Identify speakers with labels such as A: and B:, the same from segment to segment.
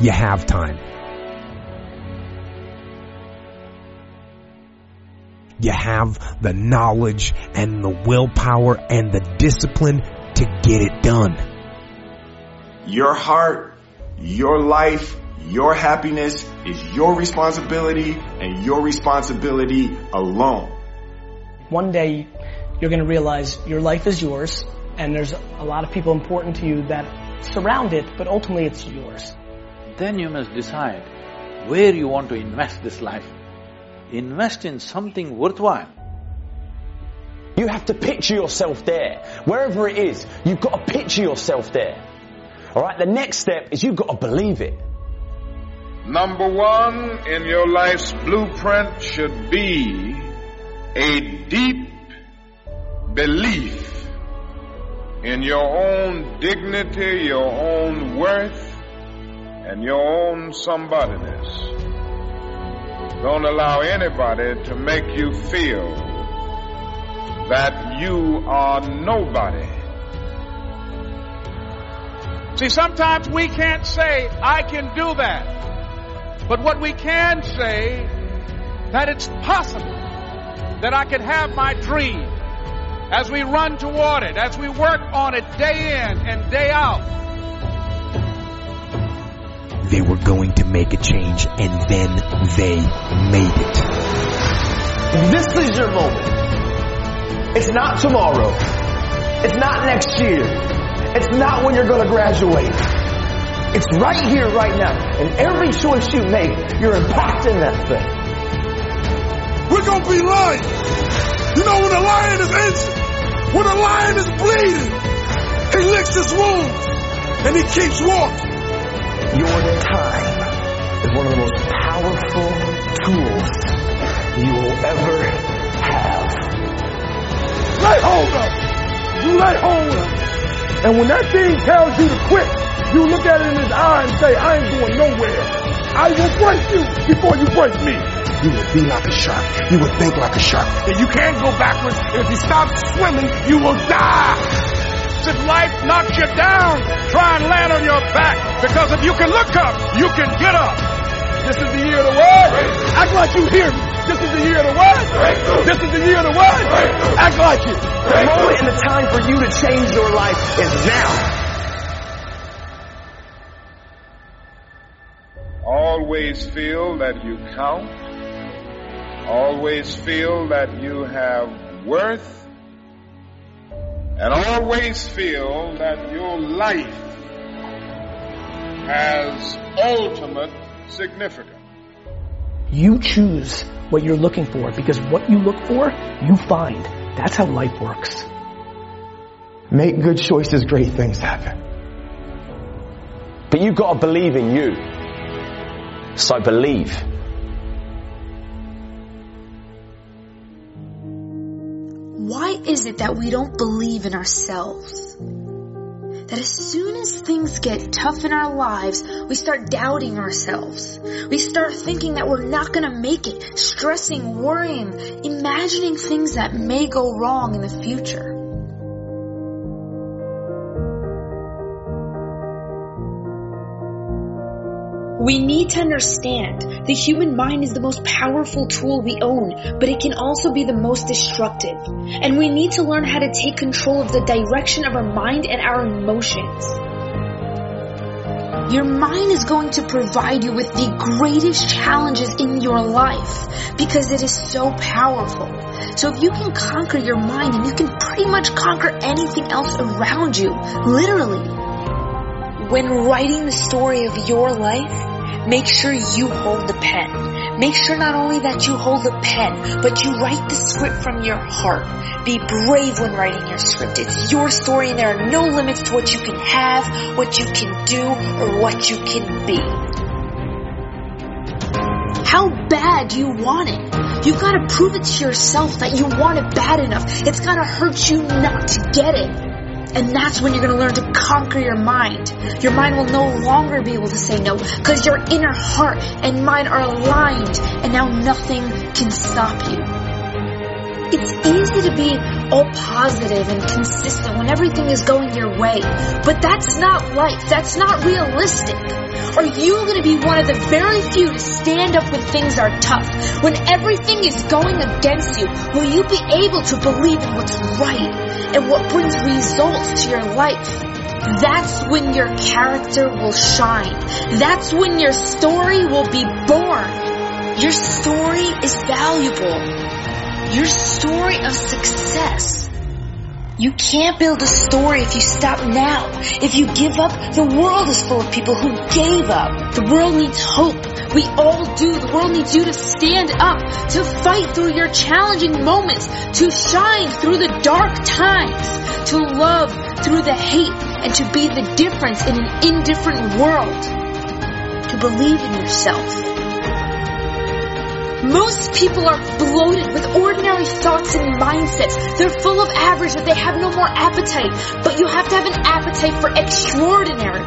A: you have time. You have the knowledge and the willpower and the discipline to get it done.
B: Your heart, your life, your happiness is your responsibility and your responsibility alone.
C: One day you're going to realize your life is yours and there's a lot of people important to you that surround it, but ultimately it's yours.
D: Then you must decide where you want to invest this life. Invest in something worthwhile.
E: You have to picture yourself there. Wherever it is, you've got to picture yourself there. Alright, the next step is you've got to believe it.
F: Number one in your life's blueprint should be a deep belief in your own dignity, your own worth, and your own somebodyness. Don't allow anybody to make you feel that you are nobody. See, sometimes we can't say, I can do that. But what we can say, that it's possible that I can have my dream as we run toward it, as we work on it day in and day out.
A: They were going to make a change and then they made it.
E: This is your moment. It's not tomorrow. It's not next year. It's not when you're going to graduate. It's right here, right now. And every choice you make, you're impacting that thing.
G: We're going to be lions. You know when a lion is injured, when a lion is bleeding, he licks his wounds and he keeps walking.
E: Your time is one of the most powerful tools you will ever have.
G: Lay hold of it. You lay hold of it. And when that thing tells you to quit, you look at it in his eye and say, I ain't going nowhere. I will break you before you break me.
H: You will be like a shark. You will think like a shark.
G: And you can't go backwards. If you stop swimming, you will die. If life knocks you down, try and land on your back. Because if you can look up, you can get up. This is the year of the word. Act like you hear me. This is the year of the word. This is the year of the word. Act like it.
E: The moment and the time for you to change your life is now.
F: Always feel that you count. Always feel that you have worth. And always feel that your life has ultimate significance.
C: You choose what you're looking for because what you look for, you find. That's how life works.
E: Make good choices, great things happen. But you've got to believe in you. So believe.
I: Is it that we don't believe in ourselves? That as soon as things get tough in our lives, we start doubting ourselves. We start thinking that we're not gonna make it, stressing, worrying, imagining things that may go wrong in the future. We need to understand the human mind is the most powerful tool we own, but it can also be the most destructive. And we need to learn how to take control of the direction of our mind and our emotions. Your mind is going to provide you with the greatest challenges in your life because it is so powerful. So if you can conquer your mind and you can pretty much conquer anything else around you, literally. When writing the story of your life, make sure you hold the pen. Make sure not only that you hold the pen, but you write the script from your heart. Be brave when writing your script. It's your story and there are no limits to what you can have, what you can do, or what you can be. How bad do you want it? You've got to prove it to yourself that you want it bad enough. It's got to hurt you not to get it. And that's when you're going to learn to conquer your mind. Your mind will no longer be able to say no because your inner heart and mind are aligned and now nothing can stop you. It's easy to be all positive and consistent, when everything is going your way. But that's not life. That's not realistic. Are you going to be one of the very few to stand up when things are tough? When everything is going against you, will you be able to believe in what's right and what brings results to your life? That's when your character will shine. That's when your story will be born. Your story is valuable. Your story of success. You can't build a story if you stop now. If you give up, the world is full of people who gave up. The world needs hope. We all do. The world needs you to stand up, to fight through your challenging moments, to shine through the dark times, to love through the hate, and to be the difference in an indifferent world. To believe in yourself. Most people are bloated with ordinary thoughts and mindsets. They're full of average, but they have no more appetite. But you have to have an appetite for extraordinary.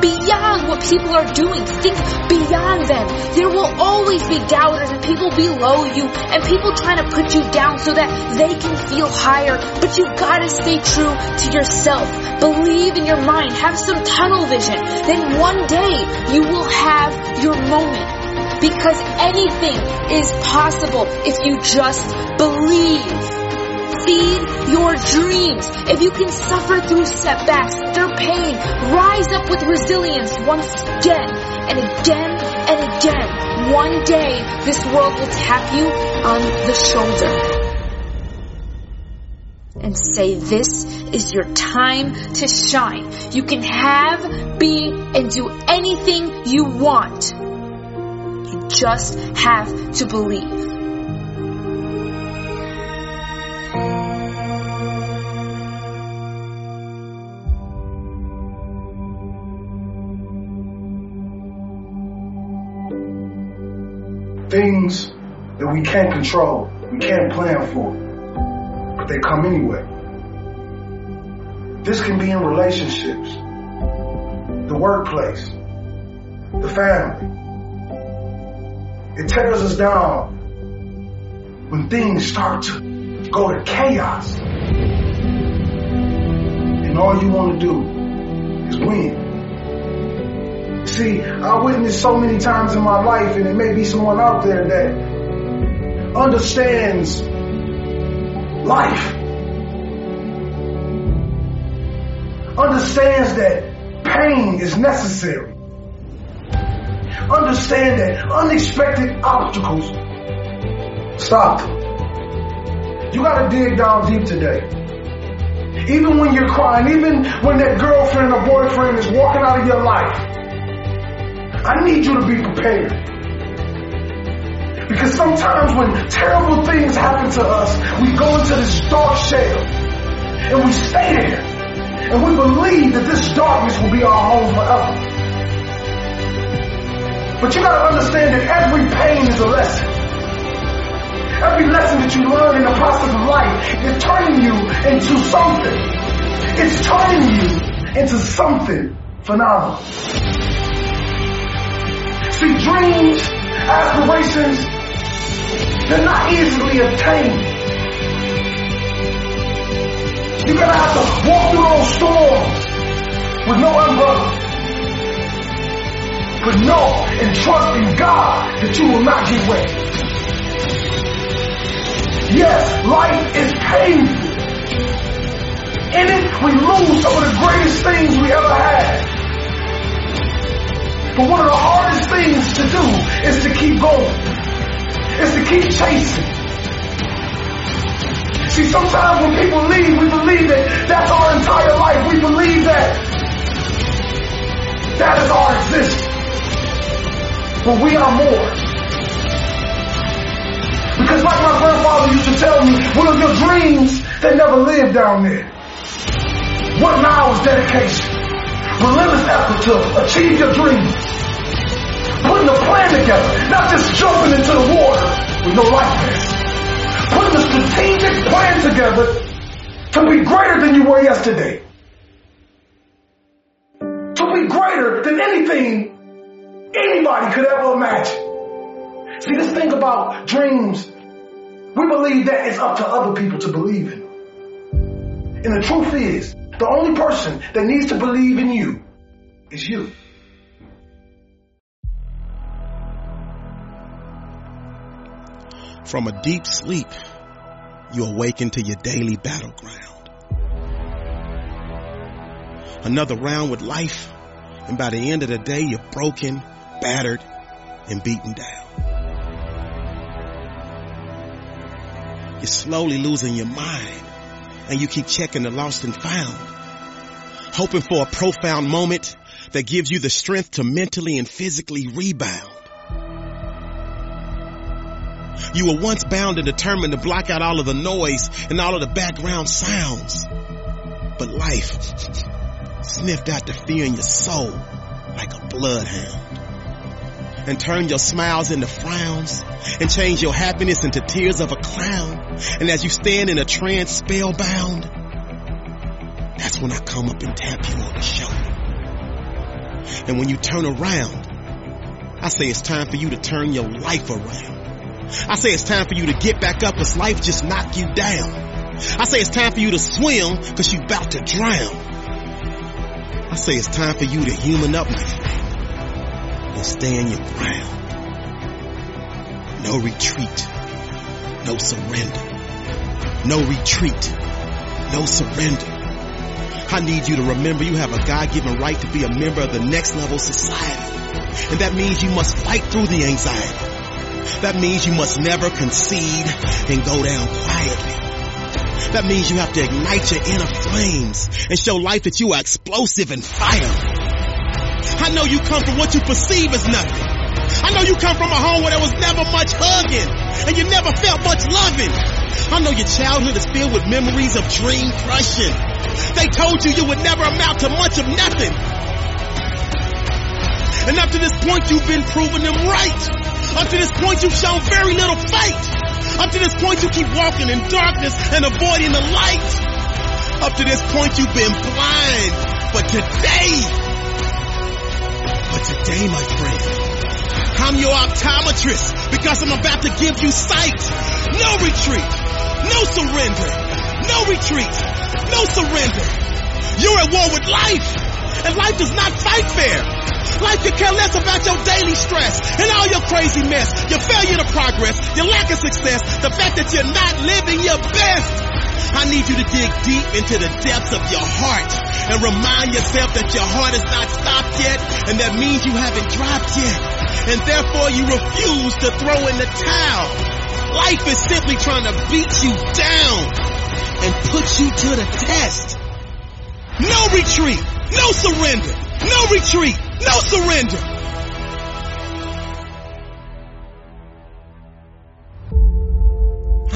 I: Beyond what people are doing. Think beyond them. There will always be doubters and people below you and people trying to put you down so that they can feel higher. But you gotta stay true to yourself. Believe in your mind. Have some tunnel vision. Then one day you will have your moment because anything is possible if you just believe. Feed your dreams. If you can suffer through setbacks, through pain, rise up with resilience once again and again and again. One day, this world will tap you on the shoulder and say, this is your time to shine. You can have, be, and do anything you want just have to believe.
H: Things that we can't control, we can't plan for, but they come anyway. This can be in relationships, the workplace, the family, it tears us down when things start to go to chaos. And all you want to do is win. See, I witnessed so many times in my life, and it may be someone out there that understands life. Understands that pain is necessary understand that unexpected obstacles stop them. You gotta dig down deep today. Even when you're crying, even when that girlfriend or boyfriend is walking out of your life, I need you to be prepared. Because sometimes when terrible things happen to us, we go into this dark shell and we stay there and we believe that this darkness will be our home forever. But you gotta understand that every pain is a lesson. Every lesson that you learn in the process of life is turning you into something. It's turning you into something phenomenal. See, dreams, aspirations, they're not easily obtained. You're gonna have to walk through those storms with no umbrella. But know and trust in God that you will not get wet. Yes, life is painful. In it, we lose some of the greatest things we ever had. But one of the hardest things to do is to keep going. Is to keep chasing. See, sometimes when people leave, we believe that that's our entire life. We believe that that is our existence. But we are more. Because like my grandfather used to tell me, one of your dreams, they never lived down there. What now is dedication? Relentless effort to achieve your dreams. Putting a plan together, not just jumping into the water with no life vest. Putting a strategic plan together to be greater than you were yesterday. To be greater than anything anybody could ever imagine. See, this thing about dreams, we believe that it's up to other people to believe in. And the truth is, the only person that needs to believe in you is you.
J: From a deep sleep, you awaken to your daily battleground. Another round with life, and by the end of the day, you're broken, battered, and beaten down. You're slowly losing your mind, and you keep checking the lost and found, hoping for a profound moment that gives you the strength to mentally and physically rebound. You were once bound and determined to block out all of the noise and all of the background sounds. But life sniffed out the fear in your soul like a bloodhound and turn your smiles into frowns and change your happiness into tears of a clown. And as you stand in a trance spellbound, that's when I come up and tap you on the shoulder. And when you turn around, I say it's time for you to turn your life around. I say it's time for you to get back up cause life just knocked you down. I say it's time for you to swim cause you about to drown. I say it's time for you to human up, my friend, and stand your ground. No retreat, no surrender. No retreat, no surrender. I need you to remember you have a God-given right to be a member of the next level society. And that means you must fight through the anxiety. That means you must never concede and go down quietly. That means you have to ignite your inner flames and show life that you are explosive and fire. I know you come from what you perceive as nothing. I know you come from a home where there was never much hugging and you never felt much loving. I know your childhood is filled with memories of dream crushing. They told you you would never amount to much of nothing. And up to this point you've been proving them right. Up to this point you've shown very little fight. Up to this point you keep walking in darkness and avoiding the light. Up to this point you've been blind. But today, but today my friend, I'm your optometrist because I'm about to give you sight. No retreat. No surrender. No retreat. No surrender. You're at war with life. And life does not fight fair. Life could care less about your daily stress and all your crazy mess, your failure to progress, your lack of success, the fact that you're not living your best. I need you to dig deep into the depths of your heart and remind yourself that your heart is not stopped yet and that means you haven't dropped yet. And therefore you refuse to throw in the towel. Life is simply trying to beat you down and put you to the test. No retreat, no surrender, no retreat, no surrender.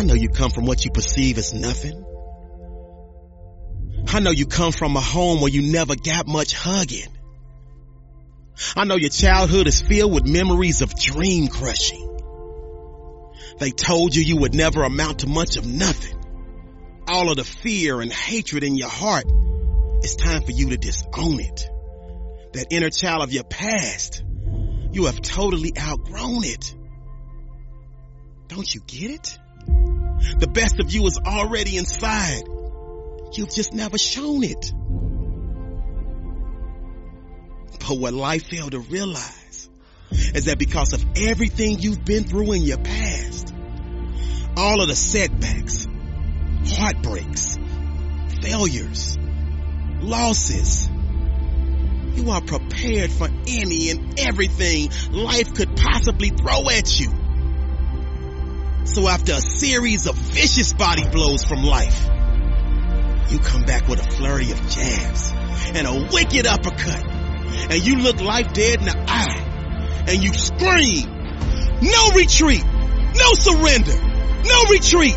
J: Know you come from what you perceive as nothing. I know you come from a home where you never got much hugging. I know your childhood is filled with memories of dream crushing. They told you you would never amount to much of nothing. All of the fear and hatred in your heart, it's time for you to disown it. That inner child of your past, you have totally outgrown it. Don't you get it? The best of you is already inside. You've just never shown it. But what life failed to realize is that because of everything you've been through in your past, all of the setbacks, heartbreaks, failures, losses, you are prepared for any and everything life could possibly throw at you. So after a series of vicious body blows from life, you come back with a flurry of jabs and a wicked uppercut. And you look life dead in the eye. And you scream, no retreat, no surrender, no retreat,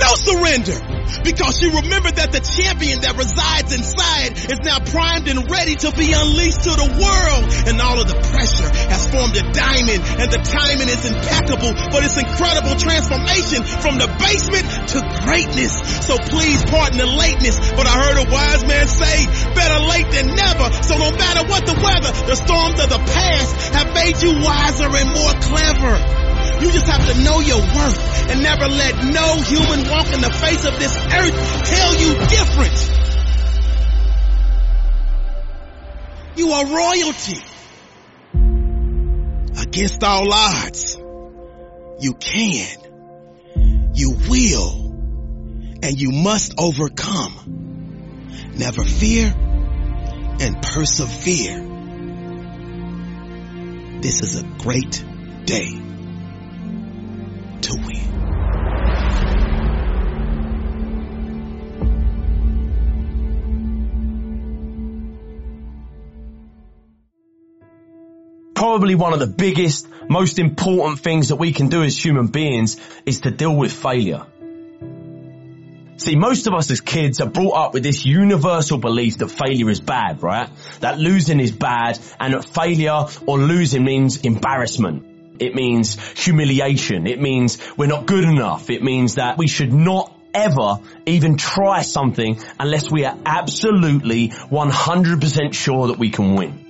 J: no surrender. Because she remembered that the champion that resides inside is now primed and ready to be unleashed to the world. And all of the pressure has formed a diamond and the timing is impeccable for this incredible transformation from the basement to greatness. So please pardon the lateness, but I heard a wise man say, better late than never. So no matter what the weather, the storms of the past have made you wiser and more clever. You just have to know your worth and never let no human walk in the face of this earth tell you different. You are royalty. Against all odds. You can. You will. And you must overcome. Never fear and persevere. This is a great day to win.
E: Probably one of the biggest, most important things that we can do as human beings is to deal with failure. See, most of us as kids are brought up with this universal belief that failure is bad, right? That losing is bad and that failure or losing means embarrassment. It means humiliation. It means we're not good enough. It means that we should not ever even try something unless we are absolutely 100% sure that we can win.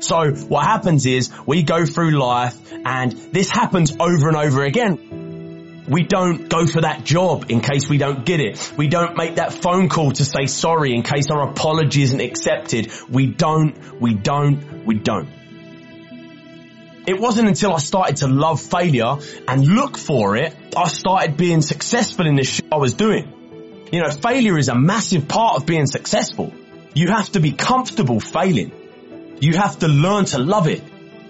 E: So what happens is we go through life and this happens over and over again. We don't go for that job in case we don't get it. We don't make that phone call to say sorry in case our apology isn't accepted. We don't, we don't, we don't. It wasn't until I started to love failure and look for it, I started being successful in the shit I was doing. You know, failure is a massive part of being successful. You have to be comfortable failing. You have to learn to love it.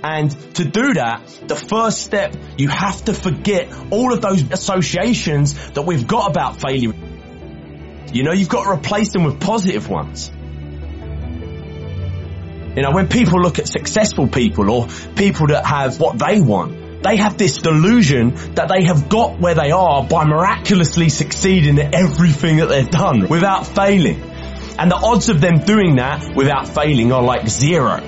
E: And to do that, the first step, you have to forget all of those associations that we've got about failure. You know, you've got to replace them with positive ones. You know, when people look at successful people or people that have what they want, they have this delusion that they have got where they are by miraculously succeeding at everything that they've done without failing. And the odds of them doing that without failing are like zero.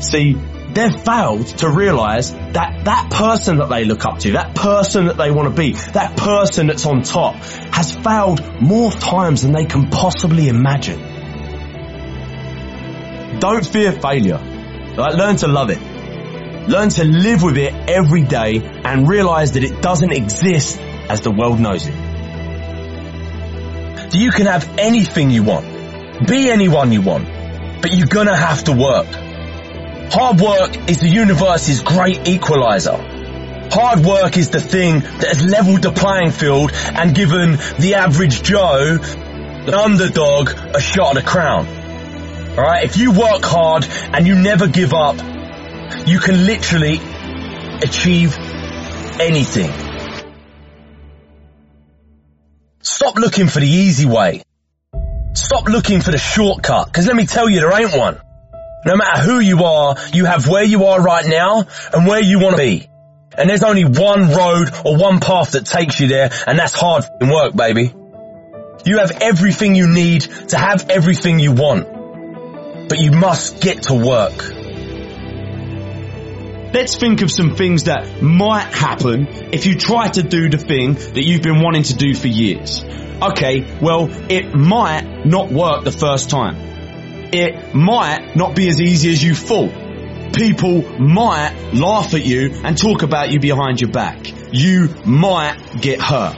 E: See, they've failed to realize that that person that they look up to, that person that they want to be, that person that's on top has failed more times than they can possibly imagine. Don't fear failure. Like, learn to love it. Learn to live with it every day and realize that it doesn't exist as the world knows it. You can have anything you want. Be anyone you want. But you're gonna have to work. Hard work is the universe's great equalizer. Hard work is the thing that has leveled the playing field and given the average Joe, the underdog, a shot at a crown. Alright, if you work hard and you never give up, you can literally achieve anything. Stop looking for the easy way. Stop looking for the shortcut, cause let me tell you, there ain't one. No matter who you are, you have where you are right now and where you want to be. And there's only one road or one path that takes you there, and that's hard work, baby. You have everything you need to have everything you want. But you must get to work. Let's think of some things that might happen if you try to do the thing that you've been wanting to do for years. Okay, well, it might not work the first time. It might not be as easy as you thought. People might laugh at you and talk about you behind your back. You might get hurt.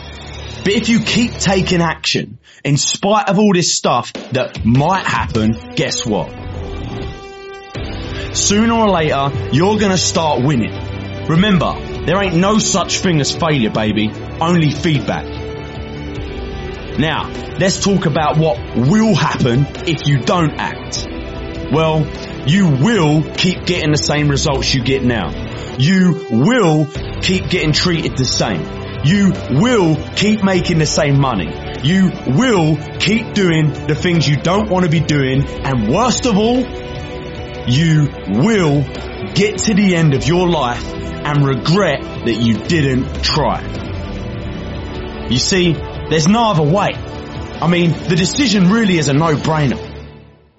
E: But if you keep taking action, in spite of all this stuff that might happen, guess what? Sooner or later, you're gonna start winning. Remember, there ain't no such thing as failure, baby. Only feedback. Now, let's talk about what will happen if you don't act. Well, you will keep getting the same results you get now. You will keep getting treated the same. You will keep making the same money. You will keep doing the things you don't want to be doing. And worst of all, you will get to the end of your life and regret that you didn't try. You see, there's no other way. I mean, the decision really is a no-brainer.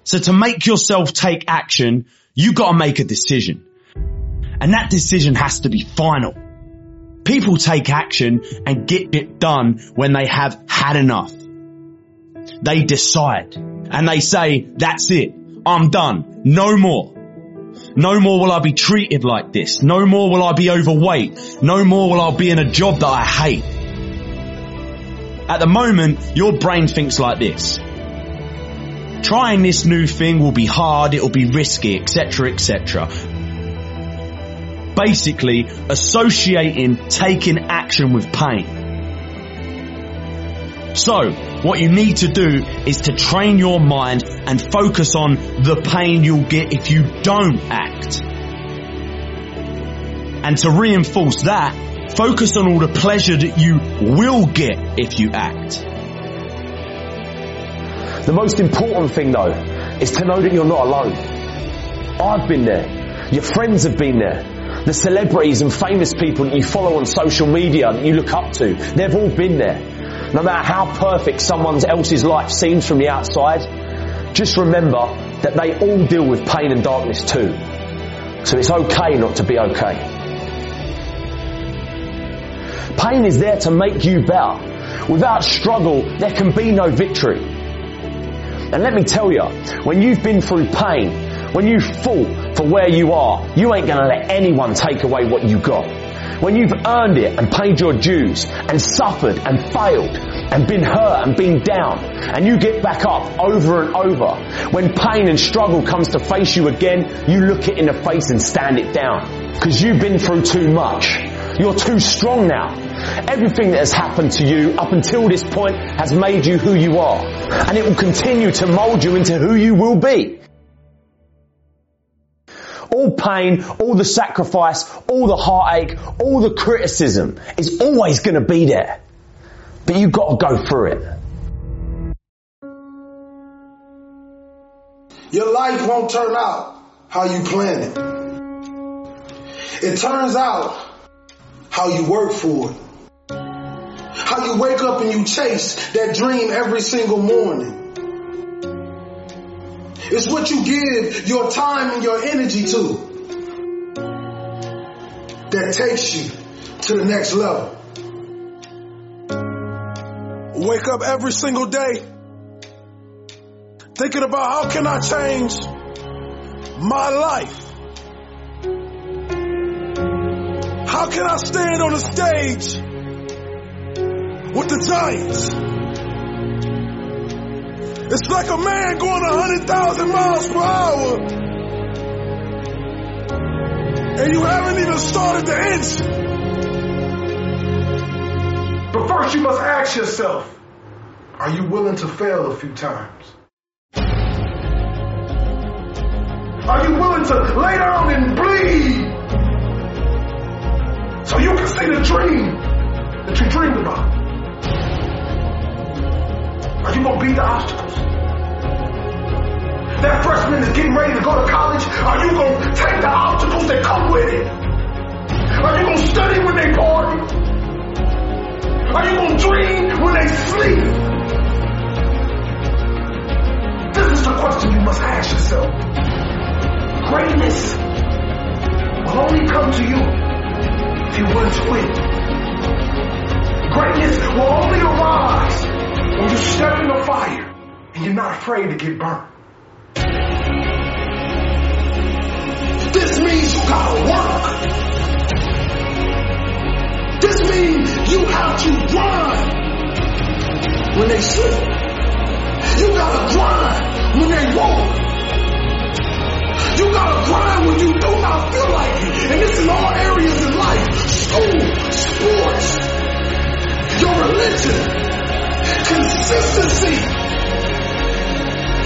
E: So to make yourself take action, you gotta make a decision. And that decision has to be final. People take action and get it done when they have had enough. They decide and they say, that's it. I'm done. No more.
K: No more will I be treated like this. No more will I be overweight. No more will I be in a job that I hate. At the moment, your brain thinks like this. Trying this new thing will be hard, it'll be risky, etc., etc. Basically, associating taking action with pain. So, what you need to do is to train your mind and focus on the pain you'll get if you don't act. And to reinforce that, focus on all the pleasure that you will get if you act.
E: The most important thing though is to know that you're not alone. I've been there. Your friends have been there. The celebrities and famous people that you follow on social media that you look up to, they've all been there. No matter how perfect someone else's life seems from the outside, just remember that they all deal with pain and darkness too. So it's okay not to be okay. Pain is there to make you better. Without struggle, there can be no victory. And let me tell you, when you've been through pain, when you fall for where you are, you ain't gonna let anyone take away what you got. When you've earned it and paid your dues and suffered and failed and been hurt and been down and you get back up over and over, when pain and struggle comes to face you again, you look it in the face and stand it down. Because you've been through too much. You're too strong now. Everything that has happened to you up until this point has made you who you are. And it will continue to mold you into who you will be all pain, all the sacrifice, all the heartache, all the criticism is always going to be there. But you've got to go through it.
H: Your life won't turn out how you plan it. It turns out how you work for it. How you wake up and you chase that dream every single morning. It's what you give your time and your energy to that takes you to the next level. Wake up every single day thinking about how can I change my life? How can I stand on a stage with the Giants? It's like a man going 100,000 miles per hour. And you haven't even started the engine. But first you must ask yourself, are you willing to fail a few times? Are you willing to lay down and bleed so you can see the dream that you dreamed about? Are you gonna beat the obstacles? That freshman is getting ready to go to college. Are you gonna take the obstacles that come with it? Are you gonna study when they party? Are you gonna dream when they sleep? This is the question you must ask yourself. Greatness will only come to you if you want to win. Greatness will only arise when you step in the fire and you're not afraid to get burned. This means you gotta work. This means you have to grind when they sleep. You gotta grind when they won't. You gotta grind when you do not feel like it. And this in all areas in life. School, sports, your religion, Consistency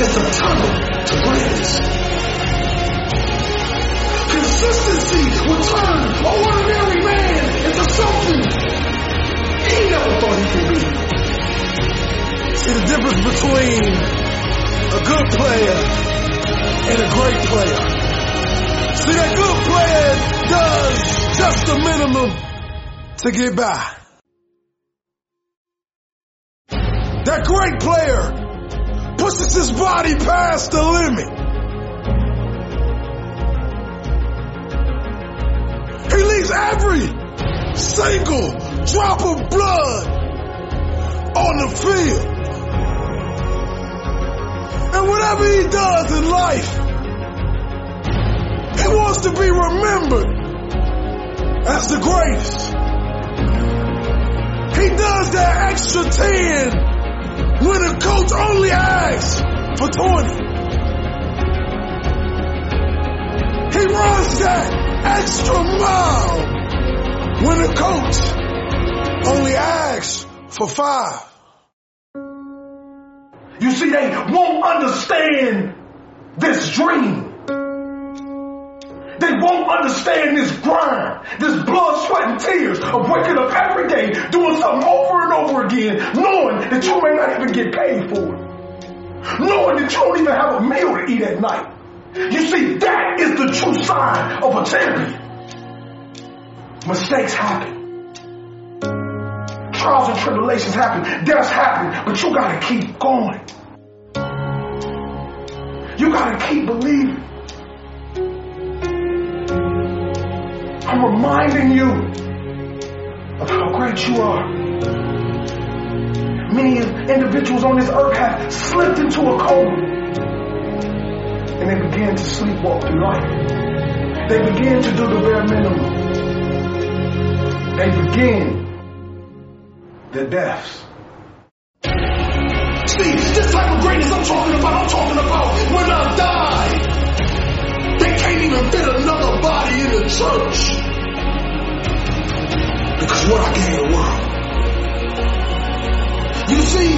H: is the tunnel to greatness. Consistency will turn an ordinary man into something he never thought he could be. See the difference between a good player and a great player. See that good player does just the minimum to get by. That great player pushes his body past the limit. He leaves every single drop of blood on the field. And whatever he does in life, he wants to be remembered as the greatest. He does that extra 10 when a coach only asks for 20. He runs that extra mile when a coach only asks for five. You see, they won't understand this dream. They won't understand this grind, this blood, sweat, and tears of waking up every day, doing something over and over again, knowing that you may not even get paid for it. Knowing that you don't even have a meal to eat at night. You see, that is the true sign of a champion. Mistakes happen. Trials and tribulations happen. Deaths happen. But you gotta keep going. You gotta keep believing. I'm reminding you of how great you are. Many individuals on this earth have slipped into a coma and they began to sleepwalk through life. They began to do the bare minimum. They begin their deaths. See, this type of greatness I'm talking about, I'm talking about when I die. They can't even fit another body in the church. Because what I gave the world. You see,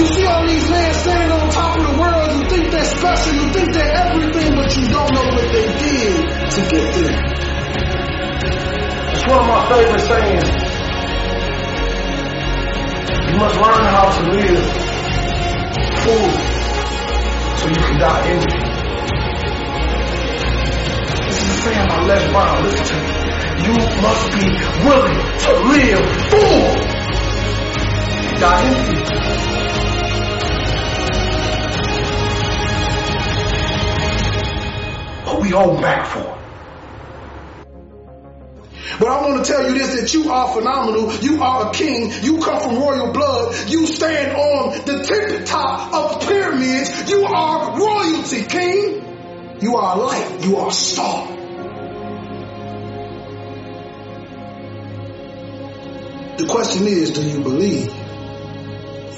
H: you see all these men standing on top of the world, you think they're special, you think they're everything, but you don't know what they did to get there. It's one of my favorite sayings. You must learn how to live full so you can die empty. This is a saying by Les Brown. Listen to me. You must be willing to live full die empty. But we hold back for it. But I want to tell you this that you are phenomenal. You are a king. You come from royal blood. You stand on the tip top of pyramids. You are royalty, king. You are a light. You are a star. The question is, do you believe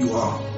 H: you are?